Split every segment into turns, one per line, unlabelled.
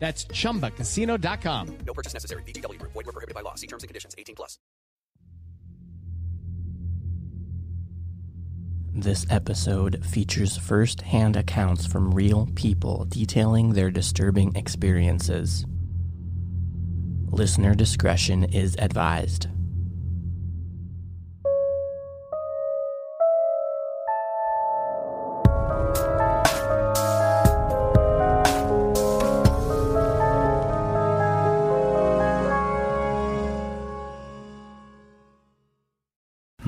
That's chumbacasino.com.
No purchase necessary. VGW Group. Void were prohibited by law. See terms and conditions. 18 plus.
This episode features first hand accounts from real people detailing their disturbing experiences. Listener discretion is advised.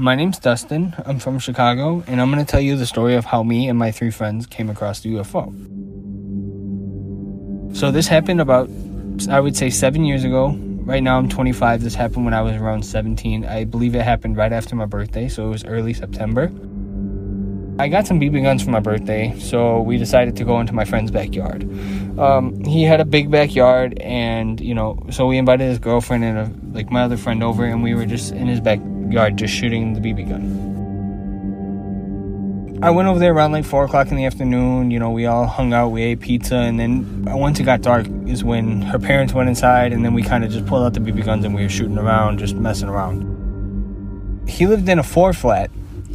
My name's Dustin. I'm from Chicago, and I'm going to tell you the story of how me and my three friends came across the UFO. So, this happened about, I would say, seven years ago. Right now, I'm 25. This happened when I was around 17. I believe it happened right after my birthday, so it was early September. I got some BB guns for my birthday, so we decided to go into my friend's backyard. Um, he had a big backyard, and you know, so we invited his girlfriend and a, like my other friend over, and we were just in his backyard just shooting the BB gun. I went over there around like four o'clock in the afternoon. You know, we all hung out, we ate pizza, and then once it got dark is when her parents went inside, and then we kind of just pulled out the BB guns and we were shooting around, just messing around. He lived in a four flat,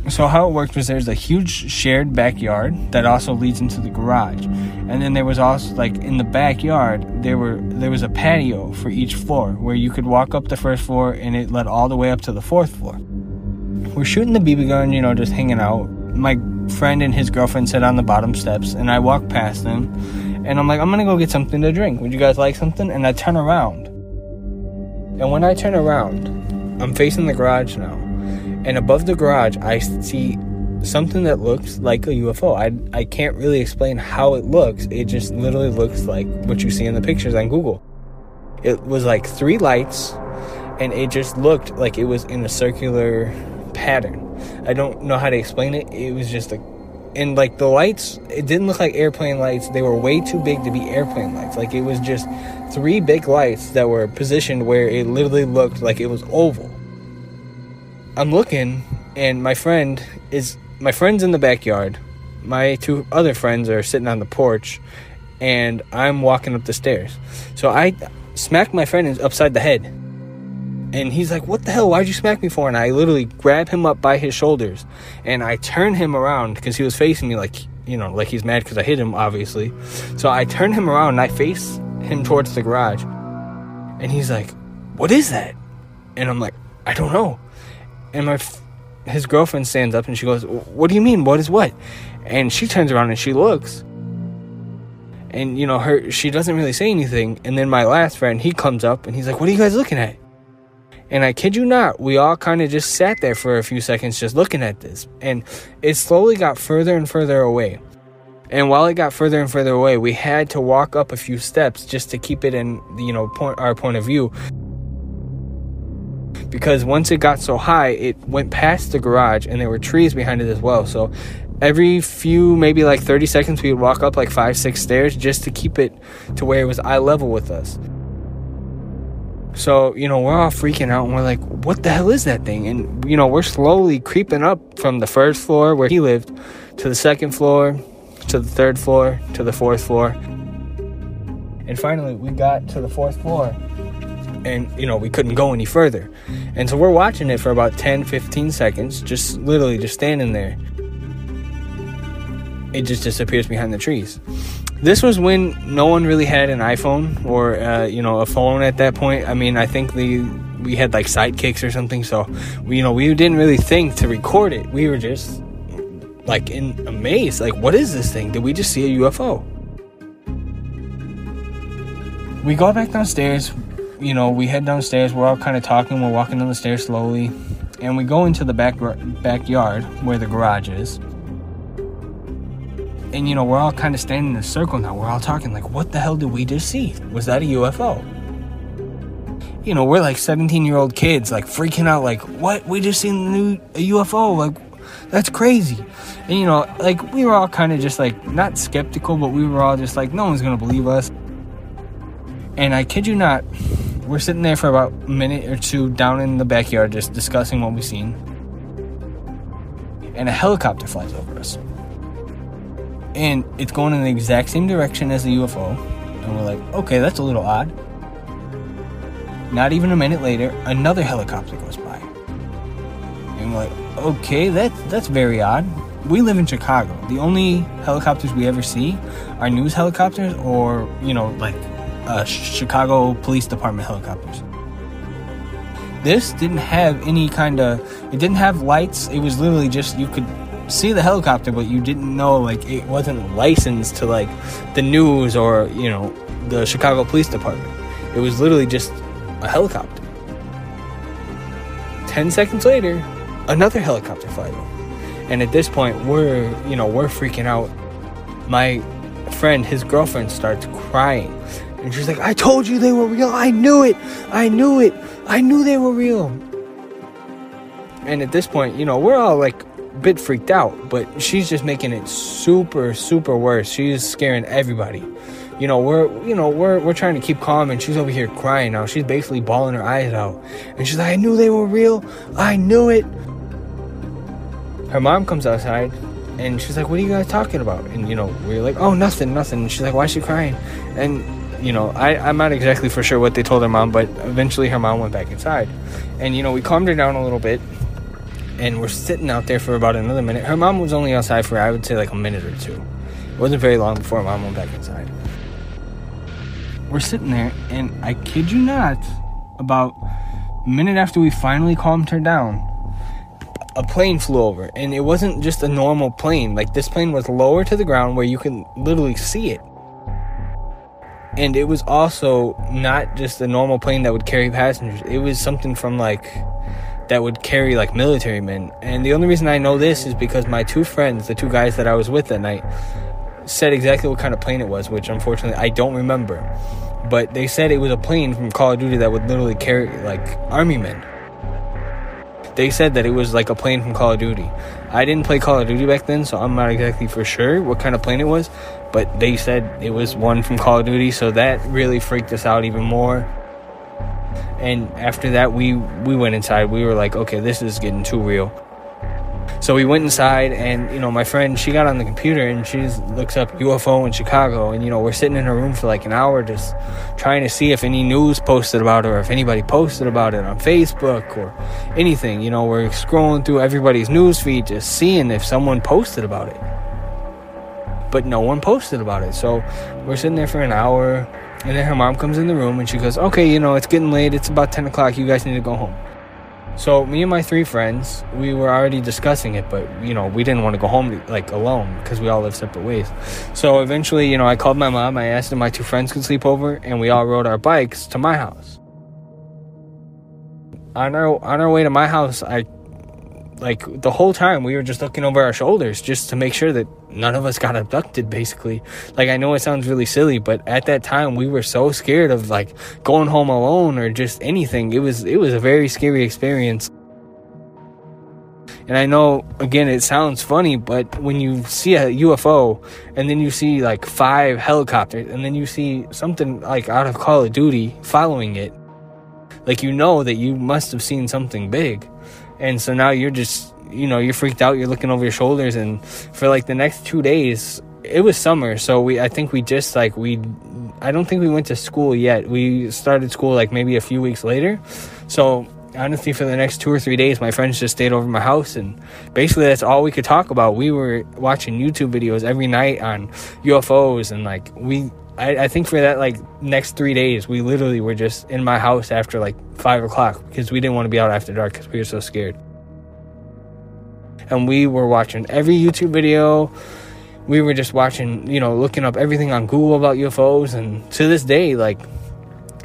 so how it worked was there's a huge shared backyard that also leads into the garage, and then there was also like in the backyard there were there was a patio for each floor where you could walk up the first floor and it led all the way up to the fourth floor. We're shooting the BB gun, you know, just hanging out. My friend and his girlfriend sit on the bottom steps, and I walk past them, and I'm like, I'm gonna go get something to drink. Would you guys like something? And I turn around, and when I turn around, I'm facing the garage now and above the garage I see something that looks like a UFO. I I can't really explain how it looks. It just literally looks like what you see in the pictures on Google. It was like three lights and it just looked like it was in a circular pattern. I don't know how to explain it. It was just like and like the lights, it didn't look like airplane lights. They were way too big to be airplane lights. Like it was just three big lights that were positioned where it literally looked like it was oval. I'm looking, and my friend is my friend's in the backyard. My two other friends are sitting on the porch, and I'm walking up the stairs. So I smack my friend upside the head, and he's like, "What the hell? Why'd you smack me for?" And I literally grab him up by his shoulders, and I turn him around because he was facing me like you know, like he's mad because I hit him, obviously. So I turn him around and I face him towards the garage, and he's like, "What is that?" And I'm like, "I don't know." And my f- his girlfriend stands up and she goes, "What do you mean? What is what?" And she turns around and she looks, and you know her she doesn't really say anything. And then my last friend he comes up and he's like, "What are you guys looking at?" And I kid you not, we all kind of just sat there for a few seconds just looking at this, and it slowly got further and further away. And while it got further and further away, we had to walk up a few steps just to keep it in, you know, point, our point of view because once it got so high, it went past the garage and there were trees behind it as well. So every few, maybe like 30 seconds, we would walk up like five, six stairs just to keep it to where it was eye level with us. So, you know, we're all freaking out and we're like, what the hell is that thing? And, you know, we're slowly creeping up from the first floor where he lived to the second floor, to the third floor, to the fourth floor. And finally, we got to the fourth floor and you know we couldn't go any further. And so we're watching it for about 10 15 seconds just literally just standing there. It just disappears behind the trees. This was when no one really had an iphone or uh, you know a phone at that point. I mean i think the we had like sidekicks or something so we, you know we didn't really think to record it. We were just like in amaze like what is this thing? Did we just see a ufo we go back downstairs you know, we head downstairs. We're all kind of talking. We're walking down the stairs slowly, and we go into the back backyard where the garage is. And you know, we're all kind of standing in a circle now. We're all talking like, "What the hell did we just see? Was that a UFO?" you know, we're like 17 year old kids, like freaking out, like, what? We just seen a new a UFO. Like, that's crazy. And, you know, like, we were all kind of just like, not skeptical, but we were all just like, no one's to believe us. And I kid you not, we're sitting there for about a minute or two down in the backyard just discussing what we've seen. And a helicopter flies over us. And it's going in the exact same direction as the UFO. And we're like, okay, that's a little odd. Not even a minute later, another helicopter goes by. And we're like, okay, that, that's very odd. We live in Chicago. The only helicopters we ever see are news helicopters or, you know, like uh, Chicago Police Department helicopters. This didn't have any kind of, it didn't have lights. It was literally just, you could see the helicopter, but you didn't know, like, it wasn't licensed to, like, the news or, you know, the Chicago Police Department. It was literally just a helicopter. 10 seconds later, another helicopter flies. And at this point, we're, you know, we're freaking out. My friend, his girlfriend starts crying. And she's like, I told you they were real. I knew it. I knew it. I knew they were real. And at this point, you know, we're all like a bit freaked out, but she's just making it super, super worse. She's scaring everybody you know we're you know we're we're trying to keep calm and she's over here crying now she's basically bawling her eyes out and she's like i knew they were real i knew it her mom comes outside and she's like what are you guys talking about and you know we're like oh nothing nothing and she's like why is she crying and you know I, i'm not exactly for sure what they told her mom but eventually her mom went back inside. And you know we calmed her down a little bit and we're sitting out there for about another minute. Her mom was only outside for i would say like a minute or two. It wasn't very long before her mom went back inside. We're sitting there, and I kid you not, about a minute after we finally calmed her down, a plane flew over, and it wasn't just a normal plane. Like this plane was lower to the ground where you can literally see it. And it was also not just a normal plane that would carry passengers. It was something from like that would carry like military men. And the only reason I know this is because my two friends, the two guys that I was with that night, said exactly what kind of plane it was, which unfortunately I don't remember. But they said it was a plane from Call of Duty that would literally carry like army men. They said that it was like a plane from Call of Duty. I didn't play Call of Duty back then, so I'm not exactly for sure what kind of plane it was. But they said it was one from Call of Duty, so that really freaked us out even more. And after that, we we went inside. We were like, okay, this is getting too real. So we went inside, and you know, my friend, she got on the computer and she looks up UFO in Chicago, and you know, we're sitting in her room for like an hour just trying to see if any news posted about it or if anybody posted about it on Facebook or anything. You know, we're scrolling through everybody's news feed just seeing if someone posted about it. But no one posted about it. So we're sitting there for an hour, and then her mom comes in the room and she goes, Okay, you know, it's getting late. It's about 10 o'clock. You guys need to go home. So me and my three friends, we were already discussing it, but you know, we didn't want to go home like alone because we all live separate ways. So eventually, you know, I called my mom. I asked if my two friends could sleep over, and we all rode our bikes to my house. On our on our way to my house, I like the whole time we were just looking over our shoulders just to make sure that none of us got abducted basically. Like i know it sounds really silly but at that time we were so scared of like going home alone or just anything. It was it was a very scary experience. And I know, again, it sounds funny, but when you see a UFO and then you see like five helicopters and then you see something like out of Call of Duty following it, like you know that you must have seen something big and so now you're just you know you're freaked out you're looking over your shoulders and for like the next two days it was summer. So we i think we just like we i don't think we went to school yet. We started school like maybe a few weeks later. So honestly for the next two or three days my friends just stayed over my house and basically that's all we could talk about. We were watching youtube videos every night on ufos and like we I, I, think for that like next three days, we literally were just in my house after like five o'clock because we didn't want to be out after dark because we were so scared. And we were watching every YouTube video. We were just watching, you know, looking up everything on Google about UFOs. And to this day, like,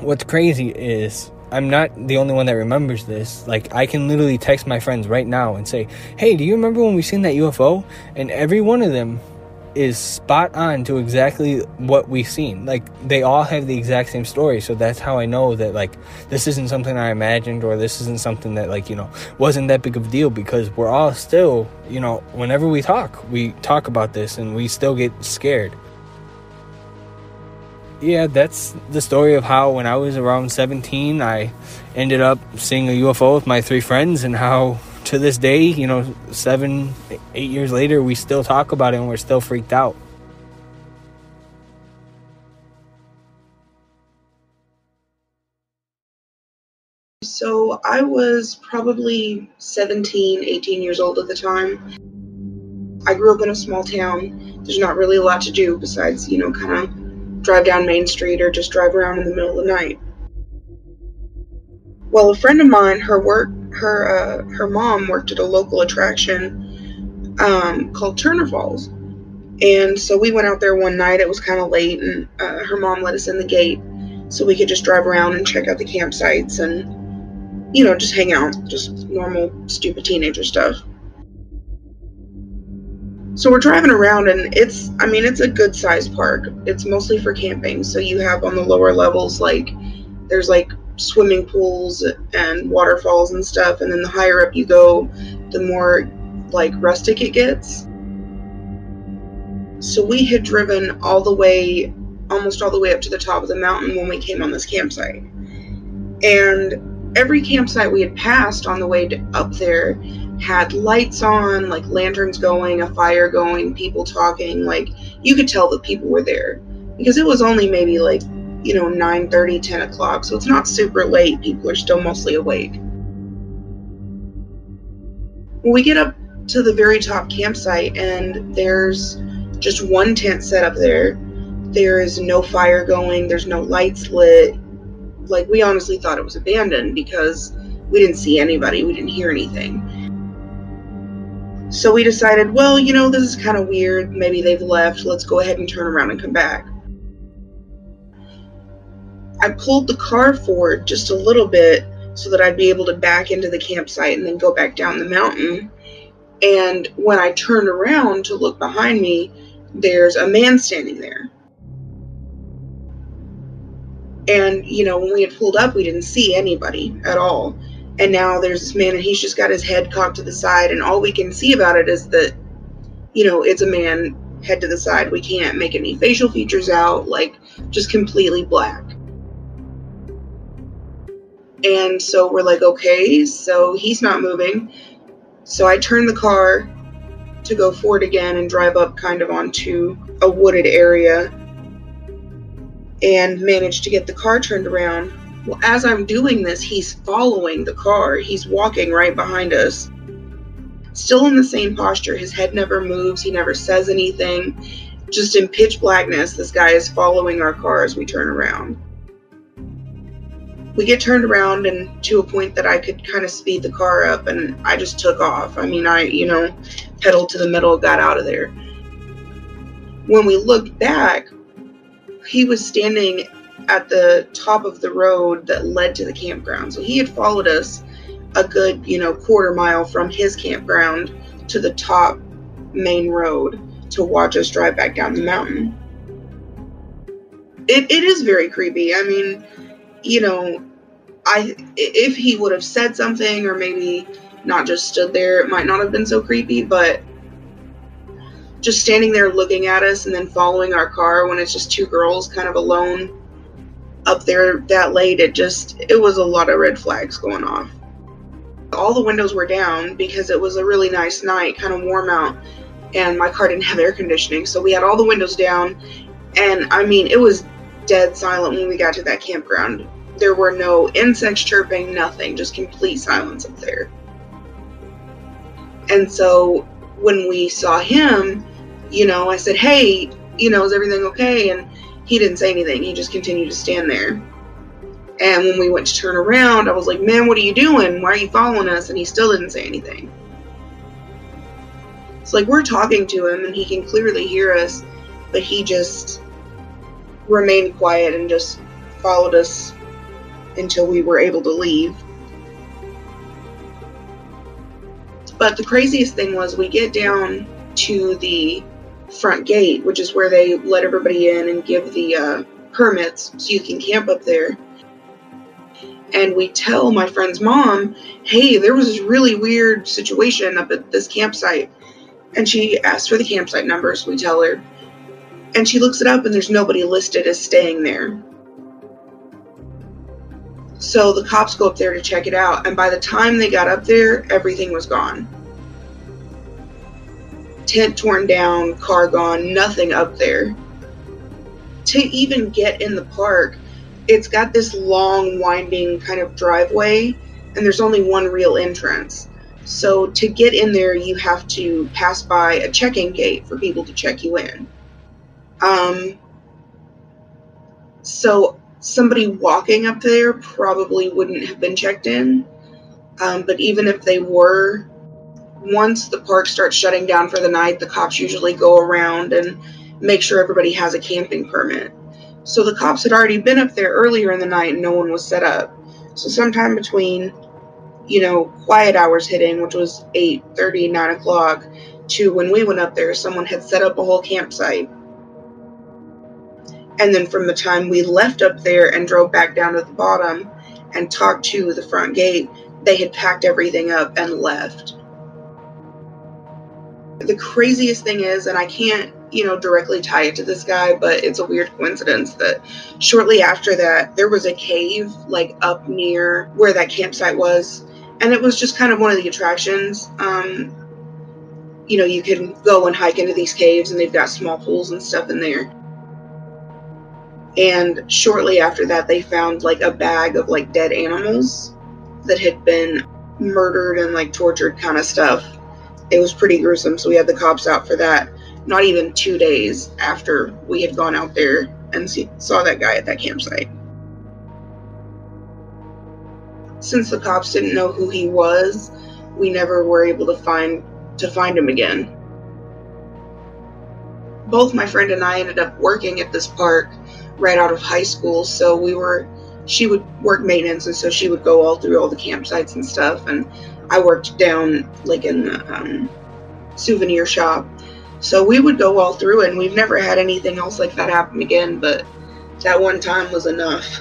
what's crazy is I'm not the only one that remembers this. Like, I can literally text my friends right now and say, Hey, do you remember when we seen that UFO? And every one of them is spot on to exactly what we've seen. Like they all have the exact same story, so that's how I know that like this isn't something I imagined or this isn't something that like, you know, wasn't that big of a deal because we're all still, you know, whenever we talk, we talk about this and we still get scared. Yeah, that's the story of how when I was around 17, I ended up seeing a UFO with my three friends and how to this day, you know, seven, eight years later, we still talk about it and we're still freaked out.
So I was probably 17, 18 years old at the time. I grew up in a small town. There's not really a lot to do besides, you know, kind of drive down Main Street or just drive around in the middle of the night. Well, a friend of mine, her work, her uh, her mom worked at a local attraction um, called Turner Falls, and so we went out there one night. It was kind of late, and uh, her mom let us in the gate so we could just drive around and check out the campsites and you know just hang out, just normal stupid teenager stuff. So we're driving around and it's I mean it's a good sized park. It's mostly for camping. So you have on the lower levels like there's like swimming pools and waterfalls and stuff and then the higher up you go the more like rustic it gets. So we had driven all the way almost all the way up to the top of the mountain when we came on this campsite. And every campsite we had passed on the way to, up there had lights on like lanterns going a fire going people talking like you could tell that people were there. Because it was only maybe like you know 9 30 10 o'clock. So it's not super late. People are still mostly awake. We get up to the very top campsite and there's just one tent set up there. There is no fire going. There's no lights lit. Like we honestly thought it was abandoned because we didn't see anybody. We didn't hear anything. So we decided well you know this is kind of weird. Maybe they've left. Let's go ahead and turn around and come back I pulled the car forward just a little bit so that I'd be able to back into the campsite and then go back down the mountain. And when I turned around to look behind me, there's a man standing there. And, you know, when we had pulled up, we didn't see anybody at all. And now there's this man, and he's just got his head cocked to the side, and all we can see about it is that, you know, it's a man head to the side. We can't make any facial features out, like, just completely black. And so we're like, okay, so he's not moving. So I turn the car to go forward again and drive up kind of onto a wooded area and manage to get the car turned around. Well, as I'm doing this, he's following the car. He's walking right behind us. Still in the same posture. His head never moves. He never says anything. Just in pitch blackness, this guy is following our car as we turn around we get turned around and to a point that I could kind of speed the car up and I just took off. I mean, I, you know, pedaled to the middle, got out of there. When we looked back, he was standing at the top of the road that led to the campground. So he had followed us a good, you know, quarter mile from his campground to the top main road to watch us drive back down the mountain. It, it is very creepy. I mean, you know, I if he would have said something or maybe not just stood there, it might not have been so creepy, but just standing there looking at us and then following our car when it's just two girls kind of alone up there that late, it just it was a lot of red flags going off. All the windows were down because it was a really nice night, kind of warm out, and my car didn't have air conditioning, so we had all the windows down and I mean, it was dead silent when we got to that campground. There were no insects chirping, nothing, just complete silence up there. And so when we saw him, you know, I said, Hey, you know, is everything okay? And he didn't say anything. He just continued to stand there. And when we went to turn around, I was like, Man, what are you doing? Why are you following us? And he still didn't say anything. It's like we're talking to him and he can clearly hear us, but he just remained quiet and just followed us until we were able to leave. But the craziest thing was we get down to the front gate, which is where they let everybody in and give the uh, permits so you can camp up there. And we tell my friend's mom, hey, there was this really weird situation up at this campsite. And she asks for the campsite number, so we tell her. And she looks it up, and there's nobody listed as staying there. So the cops go up there to check it out, and by the time they got up there, everything was gone. Tent torn down, car gone, nothing up there. To even get in the park, it's got this long, winding kind of driveway, and there's only one real entrance. So to get in there, you have to pass by a check-in gate for people to check you in. Um, so somebody walking up there probably wouldn't have been checked in. Um, but even if they were, once the park starts shutting down for the night, the cops usually go around and make sure everybody has a camping permit. So the cops had already been up there earlier in the night and no one was set up. So sometime between, you know, quiet hours hitting, which was 8 30, 9 o'clock, to when we went up there, someone had set up a whole campsite. And then from the time we left up there and drove back down to the bottom and talked to the front gate, they had packed everything up and left. The craziest thing is, and I can't, you know, directly tie it to this guy, but it's a weird coincidence that shortly after that, there was a cave like up near where that campsite was. And it was just kind of one of the attractions. Um, you know, you can go and hike into these caves, and they've got small pools and stuff in there and shortly after that they found like a bag of like dead animals that had been murdered and like tortured kind of stuff. It was pretty gruesome so we had the cops out for that. Not even two days after we had gone out there and see, saw that guy at that campsite. Since the cops didn't know who he was we never were able to find to find him again. Both my friend and i ended up working at this park right out of high school, so we were she would work maintenance, and so she would go all through all the campsites and stuff, and I worked down like in the um, souvenir shop. So we would go all through, and we've never had anything else like that happen again. But that one time was enough.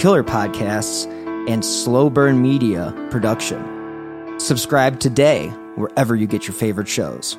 killer podcasts, and slow burn media production. Subscribe today wherever you get your favorite shows.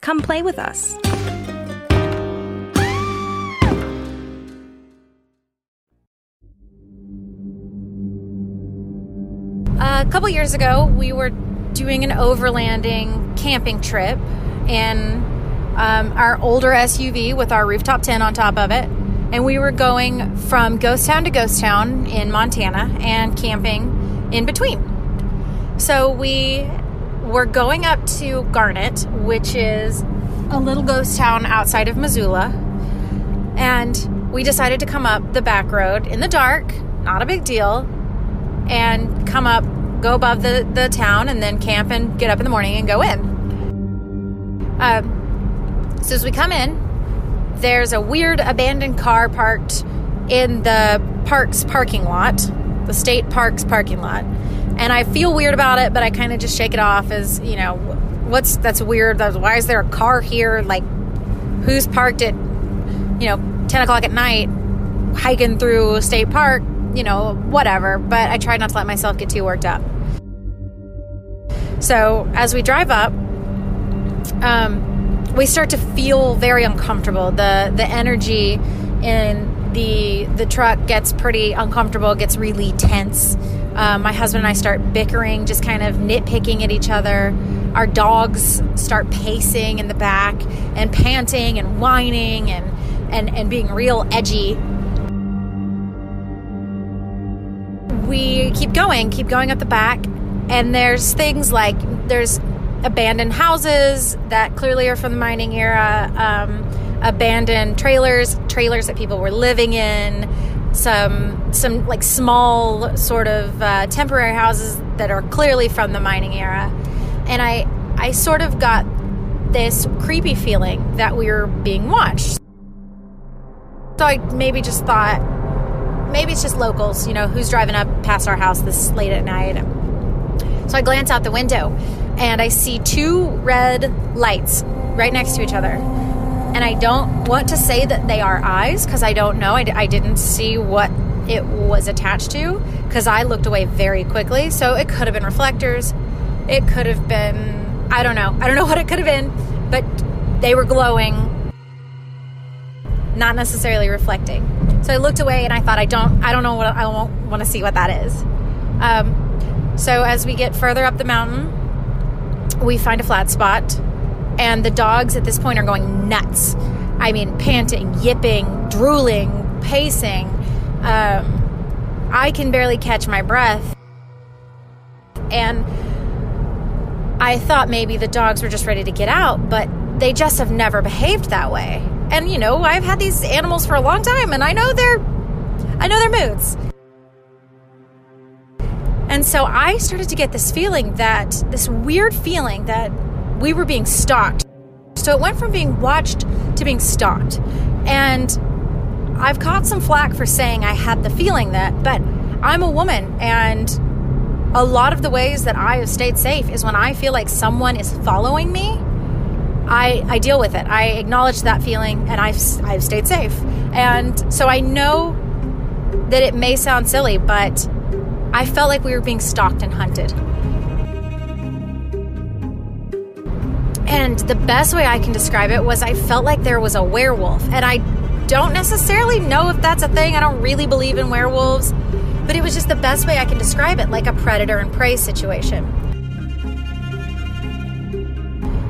Come play with us.
A couple years ago, we were doing an overlanding camping trip in um, our older SUV with our rooftop tent on top of it. And we were going from ghost town to ghost town in Montana and camping in between. So we were going up to Garnet, which is a little ghost town outside of Missoula. And we decided to come up the back road in the dark, not a big deal, and come up, go above the, the town, and then camp and get up in the morning and go in. Um, so as we come in, there's a weird abandoned car parked in the park's parking lot, the state park's parking lot. And I feel weird about it, but I kind of just shake it off as, you know, what's that's weird. Why is there a car here? Like, who's parked at, you know, 10 o'clock at night hiking through state park? You know, whatever. But I try not to let myself get too worked up. So as we drive up, um, we start to feel very uncomfortable. The the energy in the the truck gets pretty uncomfortable. Gets really tense. Um, my husband and I start bickering, just kind of nitpicking at each other. Our dogs start pacing in the back and panting and whining and and and being real edgy. We keep going, keep going up the back, and there's things like there's abandoned houses that clearly are from the mining era, um, abandoned trailers, trailers that people were living in, some some like small sort of uh, temporary houses that are clearly from the mining era, and I I sort of got this creepy feeling that we were being watched. So I maybe just thought maybe it's just locals, you know, who's driving up past our house this late at night. So I glance out the window and I see two red lights right next to each other. And I don't want to say that they are eyes because I don't know. I, I didn't see what it was attached to because I looked away very quickly. So it could have been reflectors. It could have been, I don't know. I don't know what it could have been, but they were glowing, not necessarily reflecting. So I looked away and I thought, I don't, I don't know what, I won't want to see what that is. Um, so as we get further up the mountain, we find a flat spot, and the dogs at this point are going nuts. I mean, panting, yipping, drooling, pacing. Um, I can barely catch my breath. And I thought maybe the dogs were just ready to get out, but they just have never behaved that way. And you know, I've had these animals for a long time and I know their I know their moods. And so I started to get this feeling that, this weird feeling that we were being stalked. So it went from being watched to being stalked. And I've caught some flack for saying I had the feeling that, but I'm a woman and a lot of the ways that I have stayed safe is when I feel like someone is following me. I, I deal with it. I acknowledge that feeling and I've, I've stayed safe. And so I know that it may sound silly, but I felt like we were being stalked and hunted. And the best way I can describe it was I felt like there was a werewolf. And I don't necessarily know if that's a thing. I don't really believe in werewolves. But it was just the best way I can describe it like a predator and prey situation.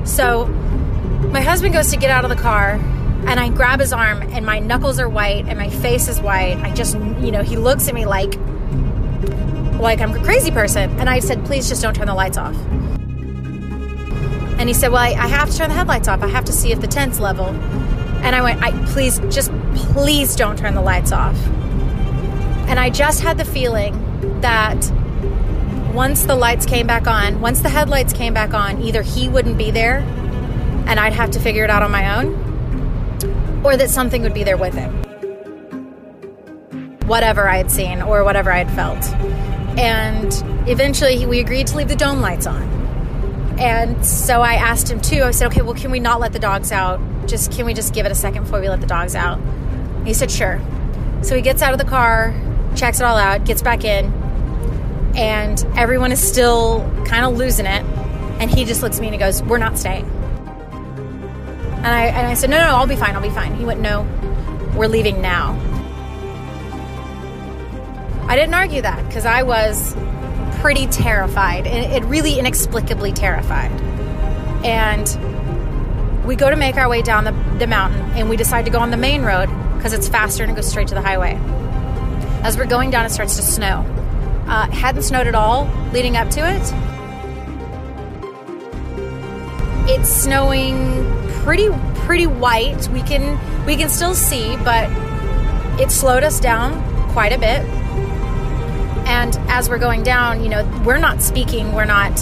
So my husband goes to get out of the car and I grab his arm and my knuckles are white and my face is white. I just, you know, he looks at me like, like I'm a crazy person. And I said, please just don't turn the lights off. And he said, well, I, I have to turn the headlights off. I have to see if the tent's level. And I went, I please, just please don't turn the lights off. And I just had the feeling that once the lights came back on, once the headlights came back on, either he wouldn't be there and I'd have to figure it out on my own, or that something would be there with him. Whatever I had seen or whatever I had felt. And eventually we agreed to leave the dome lights on. And so I asked him too. I said, okay, well, can we not let the dogs out? Just can we just give it a second before we let the dogs out? he said, sure. So he gets out of the car, checks it all out, gets back in, and everyone is still kind of losing it. And he just looks at me and he goes, We're not staying. And I, and I said, No, no, no, I'll be fine, I'll be fine. He went, No, we're leaving now. I didn't argue that because I was pretty terrified, it, it really inexplicably terrified. And we go to make our way down the, the mountain, and we decide to go on the main road because it's faster and it goes straight to the highway. As we're going down, it starts to snow. Uh, hadn't snowed at all leading up to it. It's snowing pretty pretty white. We can we can still see, but it slowed us down quite a bit. And as we're going down, you know, we're not speaking, we're not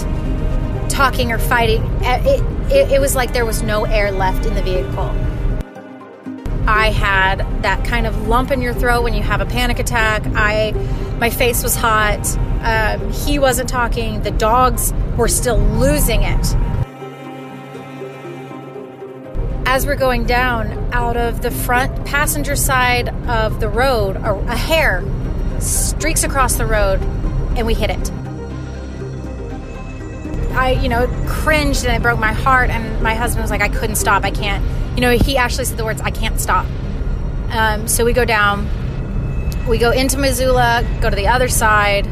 talking or fighting. It, it, it was like there was no air left in the vehicle. I had that kind of lump in your throat when you have a panic attack. I, my face was hot. Um, he wasn't talking. The dogs were still losing it. As we're going down, out of the front passenger side of the road, a, a hare streaks across the road, and we hit it. I, you know, cringed and it broke my heart. And my husband was like, I couldn't stop. I can't. You know, he actually said the words, I can't stop. Um, so we go down, we go into Missoula, go to the other side,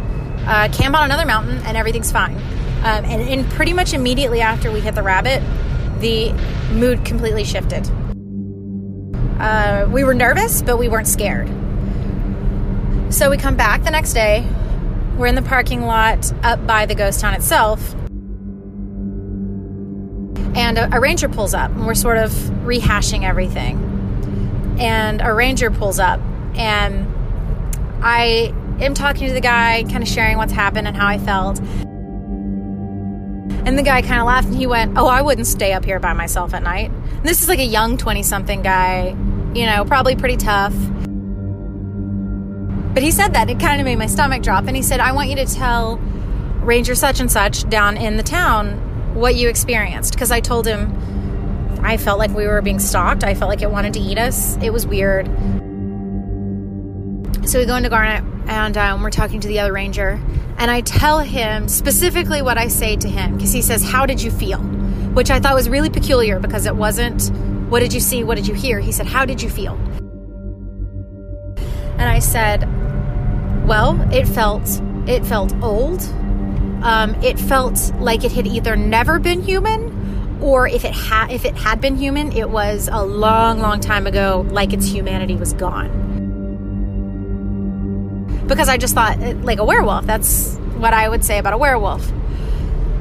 uh, camp on another mountain, and everything's fine. Um, and, and pretty much immediately after we hit the rabbit, the mood completely shifted. Uh, we were nervous, but we weren't scared. So we come back the next day. We're in the parking lot up by the ghost town itself. And a, a, ranger pulls up and we're sort of rehashing everything. And a ranger pulls up and i am talking to the guy kind of sharing what's happened and how i felt. And the guy kind of laughed and he went oh i wouldn't stay up here by myself at night. And this is like a young 20 something guy you know probably pretty tough but he said that it kind of made my stomach drop and he said i want you to tell ranger such and such down in the town what you experienced because I told him I felt like we were being stalked. I felt like it wanted to eat us. It was weird. So we go into Garnet and um, we're talking to the other ranger. And I tell him specifically what I say to him because he says, How did you feel? Which I thought was really peculiar because it wasn't, What did you see? What did you hear? He said, How did you feel? And I said, Well, it felt, it felt old um, it felt like it had either never been human, or if it had if it had been human, it was a long, long time ago, like its humanity was gone. Because I just thought, like a werewolf. That's what I would say about a werewolf.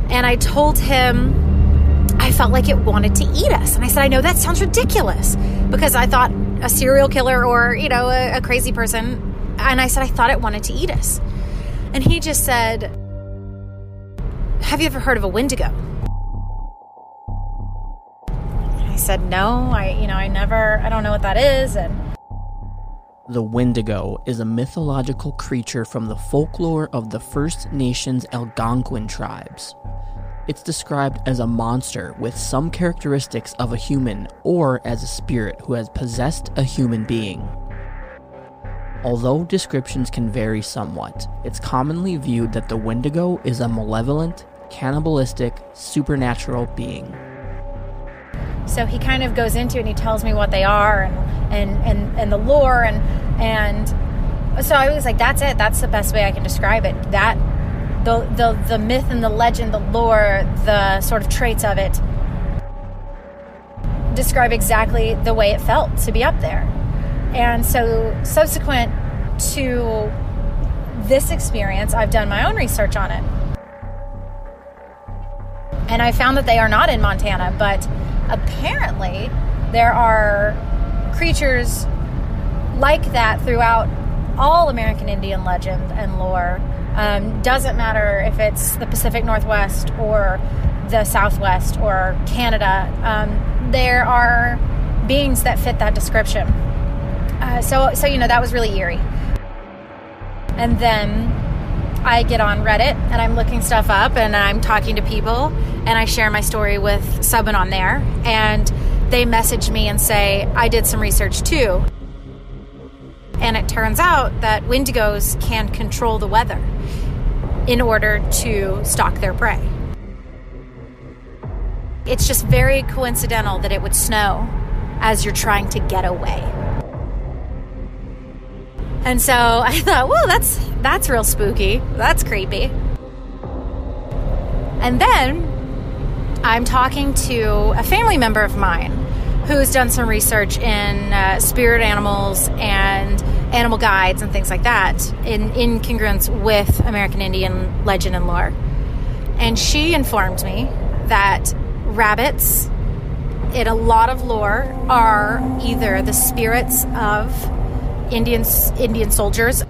And I told him I felt like it wanted to eat us. And I said, I know that sounds ridiculous because I thought a serial killer or, you know, a, a, crazy person. And I said, I thought it wanted to eat us. And he just said, have you ever heard of a Wendigo? I said, No, I, you know, I never, I don't know what that is. And
the Wendigo is a mythological creature from the folklore of the First Nations Algonquin tribes. It's described as a monster with some characteristics of a human or as a spirit who has possessed a human being. Although descriptions can vary somewhat, it's commonly viewed that the Wendigo is a malevolent, cannibalistic, supernatural being.
So he kind of goes into it and he tells me what they are and and and, and the lore and and so I was like, that's it. That's the best way I can describe it. That the the the myth and the legend, the lore, the sort of traits of it describe exactly the way it felt to be up there. And so subsequent to this experience, I've done my own research on it. And I found that they are not in Montana, but apparently there are creatures like that throughout all American Indian legend and lore. Um, doesn't matter if it's the Pacific Northwest or the Southwest or Canada. Um, there are beings that fit that description. Uh, so, so you know that was really eerie. And then I get on Reddit and I'm looking stuff up and I'm talking to people and I share my story with someone on there and they message me and say, I did some research too. And it turns out that wendigos can control the weather in order to stalk their prey. It's just very coincidental that it would snow as you're trying to get away. And so I thought, well, that's that's real spooky. That's creepy. And then I'm talking to a family member of mine who's done some research in uh, spirit animals and animal guides and things like that in, in congruence with American Indian legend and lore. And she informed me that rabbits, in a lot of lore, are either the spirits of Indian, Indian soldiers,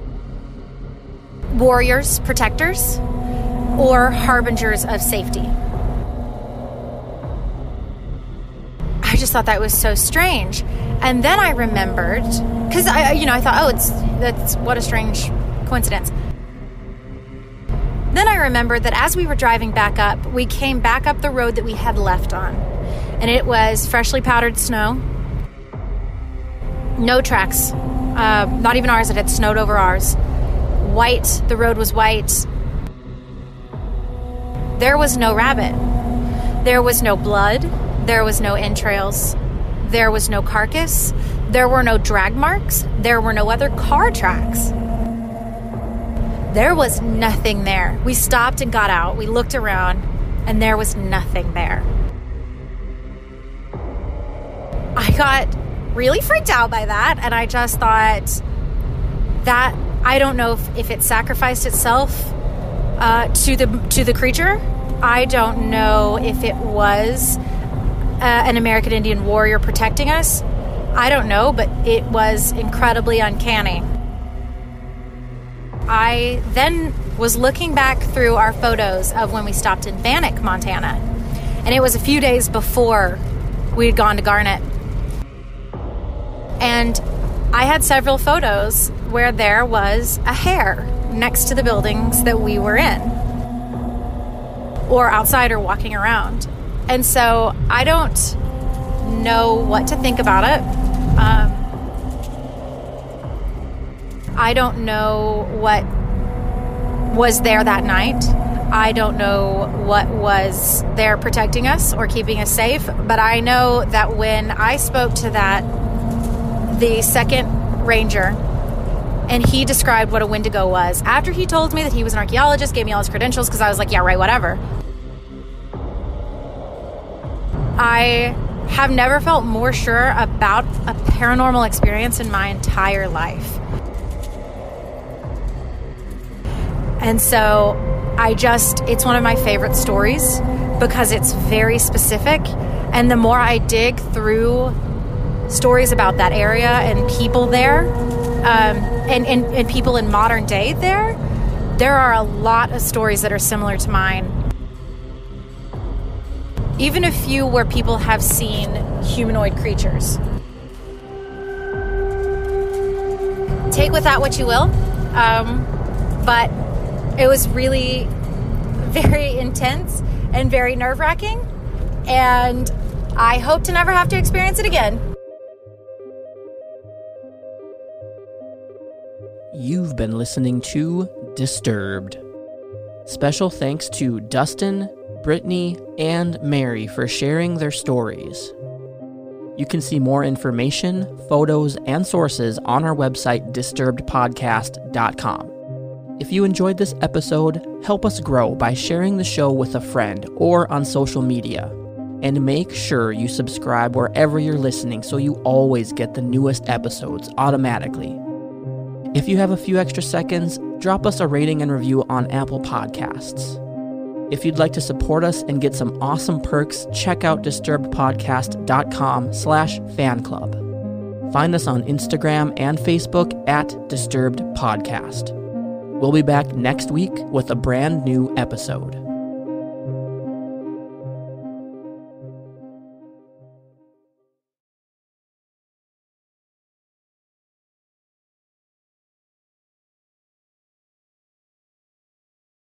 warriors, protectors, or harbingers of safety. I just thought that was so strange. And then I remembered because I, you know, I thought, oh, it's that's what a strange coincidence. Then I remembered that as we were driving back up, we came back up the road that we had left on, and it was freshly powdered snow. No tracks, uh, not even ours. It had snowed over ours. White. The road was white. There was no rabbit. There was no blood. There was no entrails. There was no carcass. There were no drag marks. There were no other car tracks. There was nothing there. We stopped and got out. We looked around, and there was nothing there. I got really freaked out by that, and I just thought that I don't know if, if it sacrificed itself uh, to the to the creature. I don't know if it was uh, an American Indian warrior protecting us. I don't know, but it was incredibly uncanny. I then was looking back through our photos of when we stopped in Bannack, Montana, and it was a few days before we had gone to Garnet. And I had several photos where there was a hare next to the buildings that we were in, or outside or walking around. And so I don't know what to think about it. Um, I don't know what was there that night. I don't know what was there protecting us or keeping us safe, but I know that when I spoke to that, the second ranger, and he described what a Wendigo was, after he told me that he was an archaeologist, gave me all his credentials, because I was like, yeah, right, whatever. I have never felt more sure about a paranormal experience in my entire life. And so I just, it's one of my favorite stories because it's very specific. And the more I dig through stories about that area and people there, um, and, and, and people in modern day there, there are a lot of stories that are similar to mine even a few where people have seen humanoid creatures. Take with that what you will, um, but it was really very intense and very nerve wracking, and I hope to never have to experience it again.
You've been listening to Disturbed. Special thanks to Dustin, Brittany, and Mary for sharing their stories. You can see more information, photos, and sources on our website, disturbedpodcast.com. If you enjoyed this episode, help us grow by sharing the show with a friend or on social media. And make sure you subscribe wherever you're listening so you always get the newest episodes automatically. If you have a few extra seconds, drop us a rating and review on Apple Podcasts. If you'd like to support us and get some awesome perks, check out disturbedpodcast.com slash fan club. Find us on Instagram and Facebook at Disturbed Podcast. We'll be back next week with a brand new episode.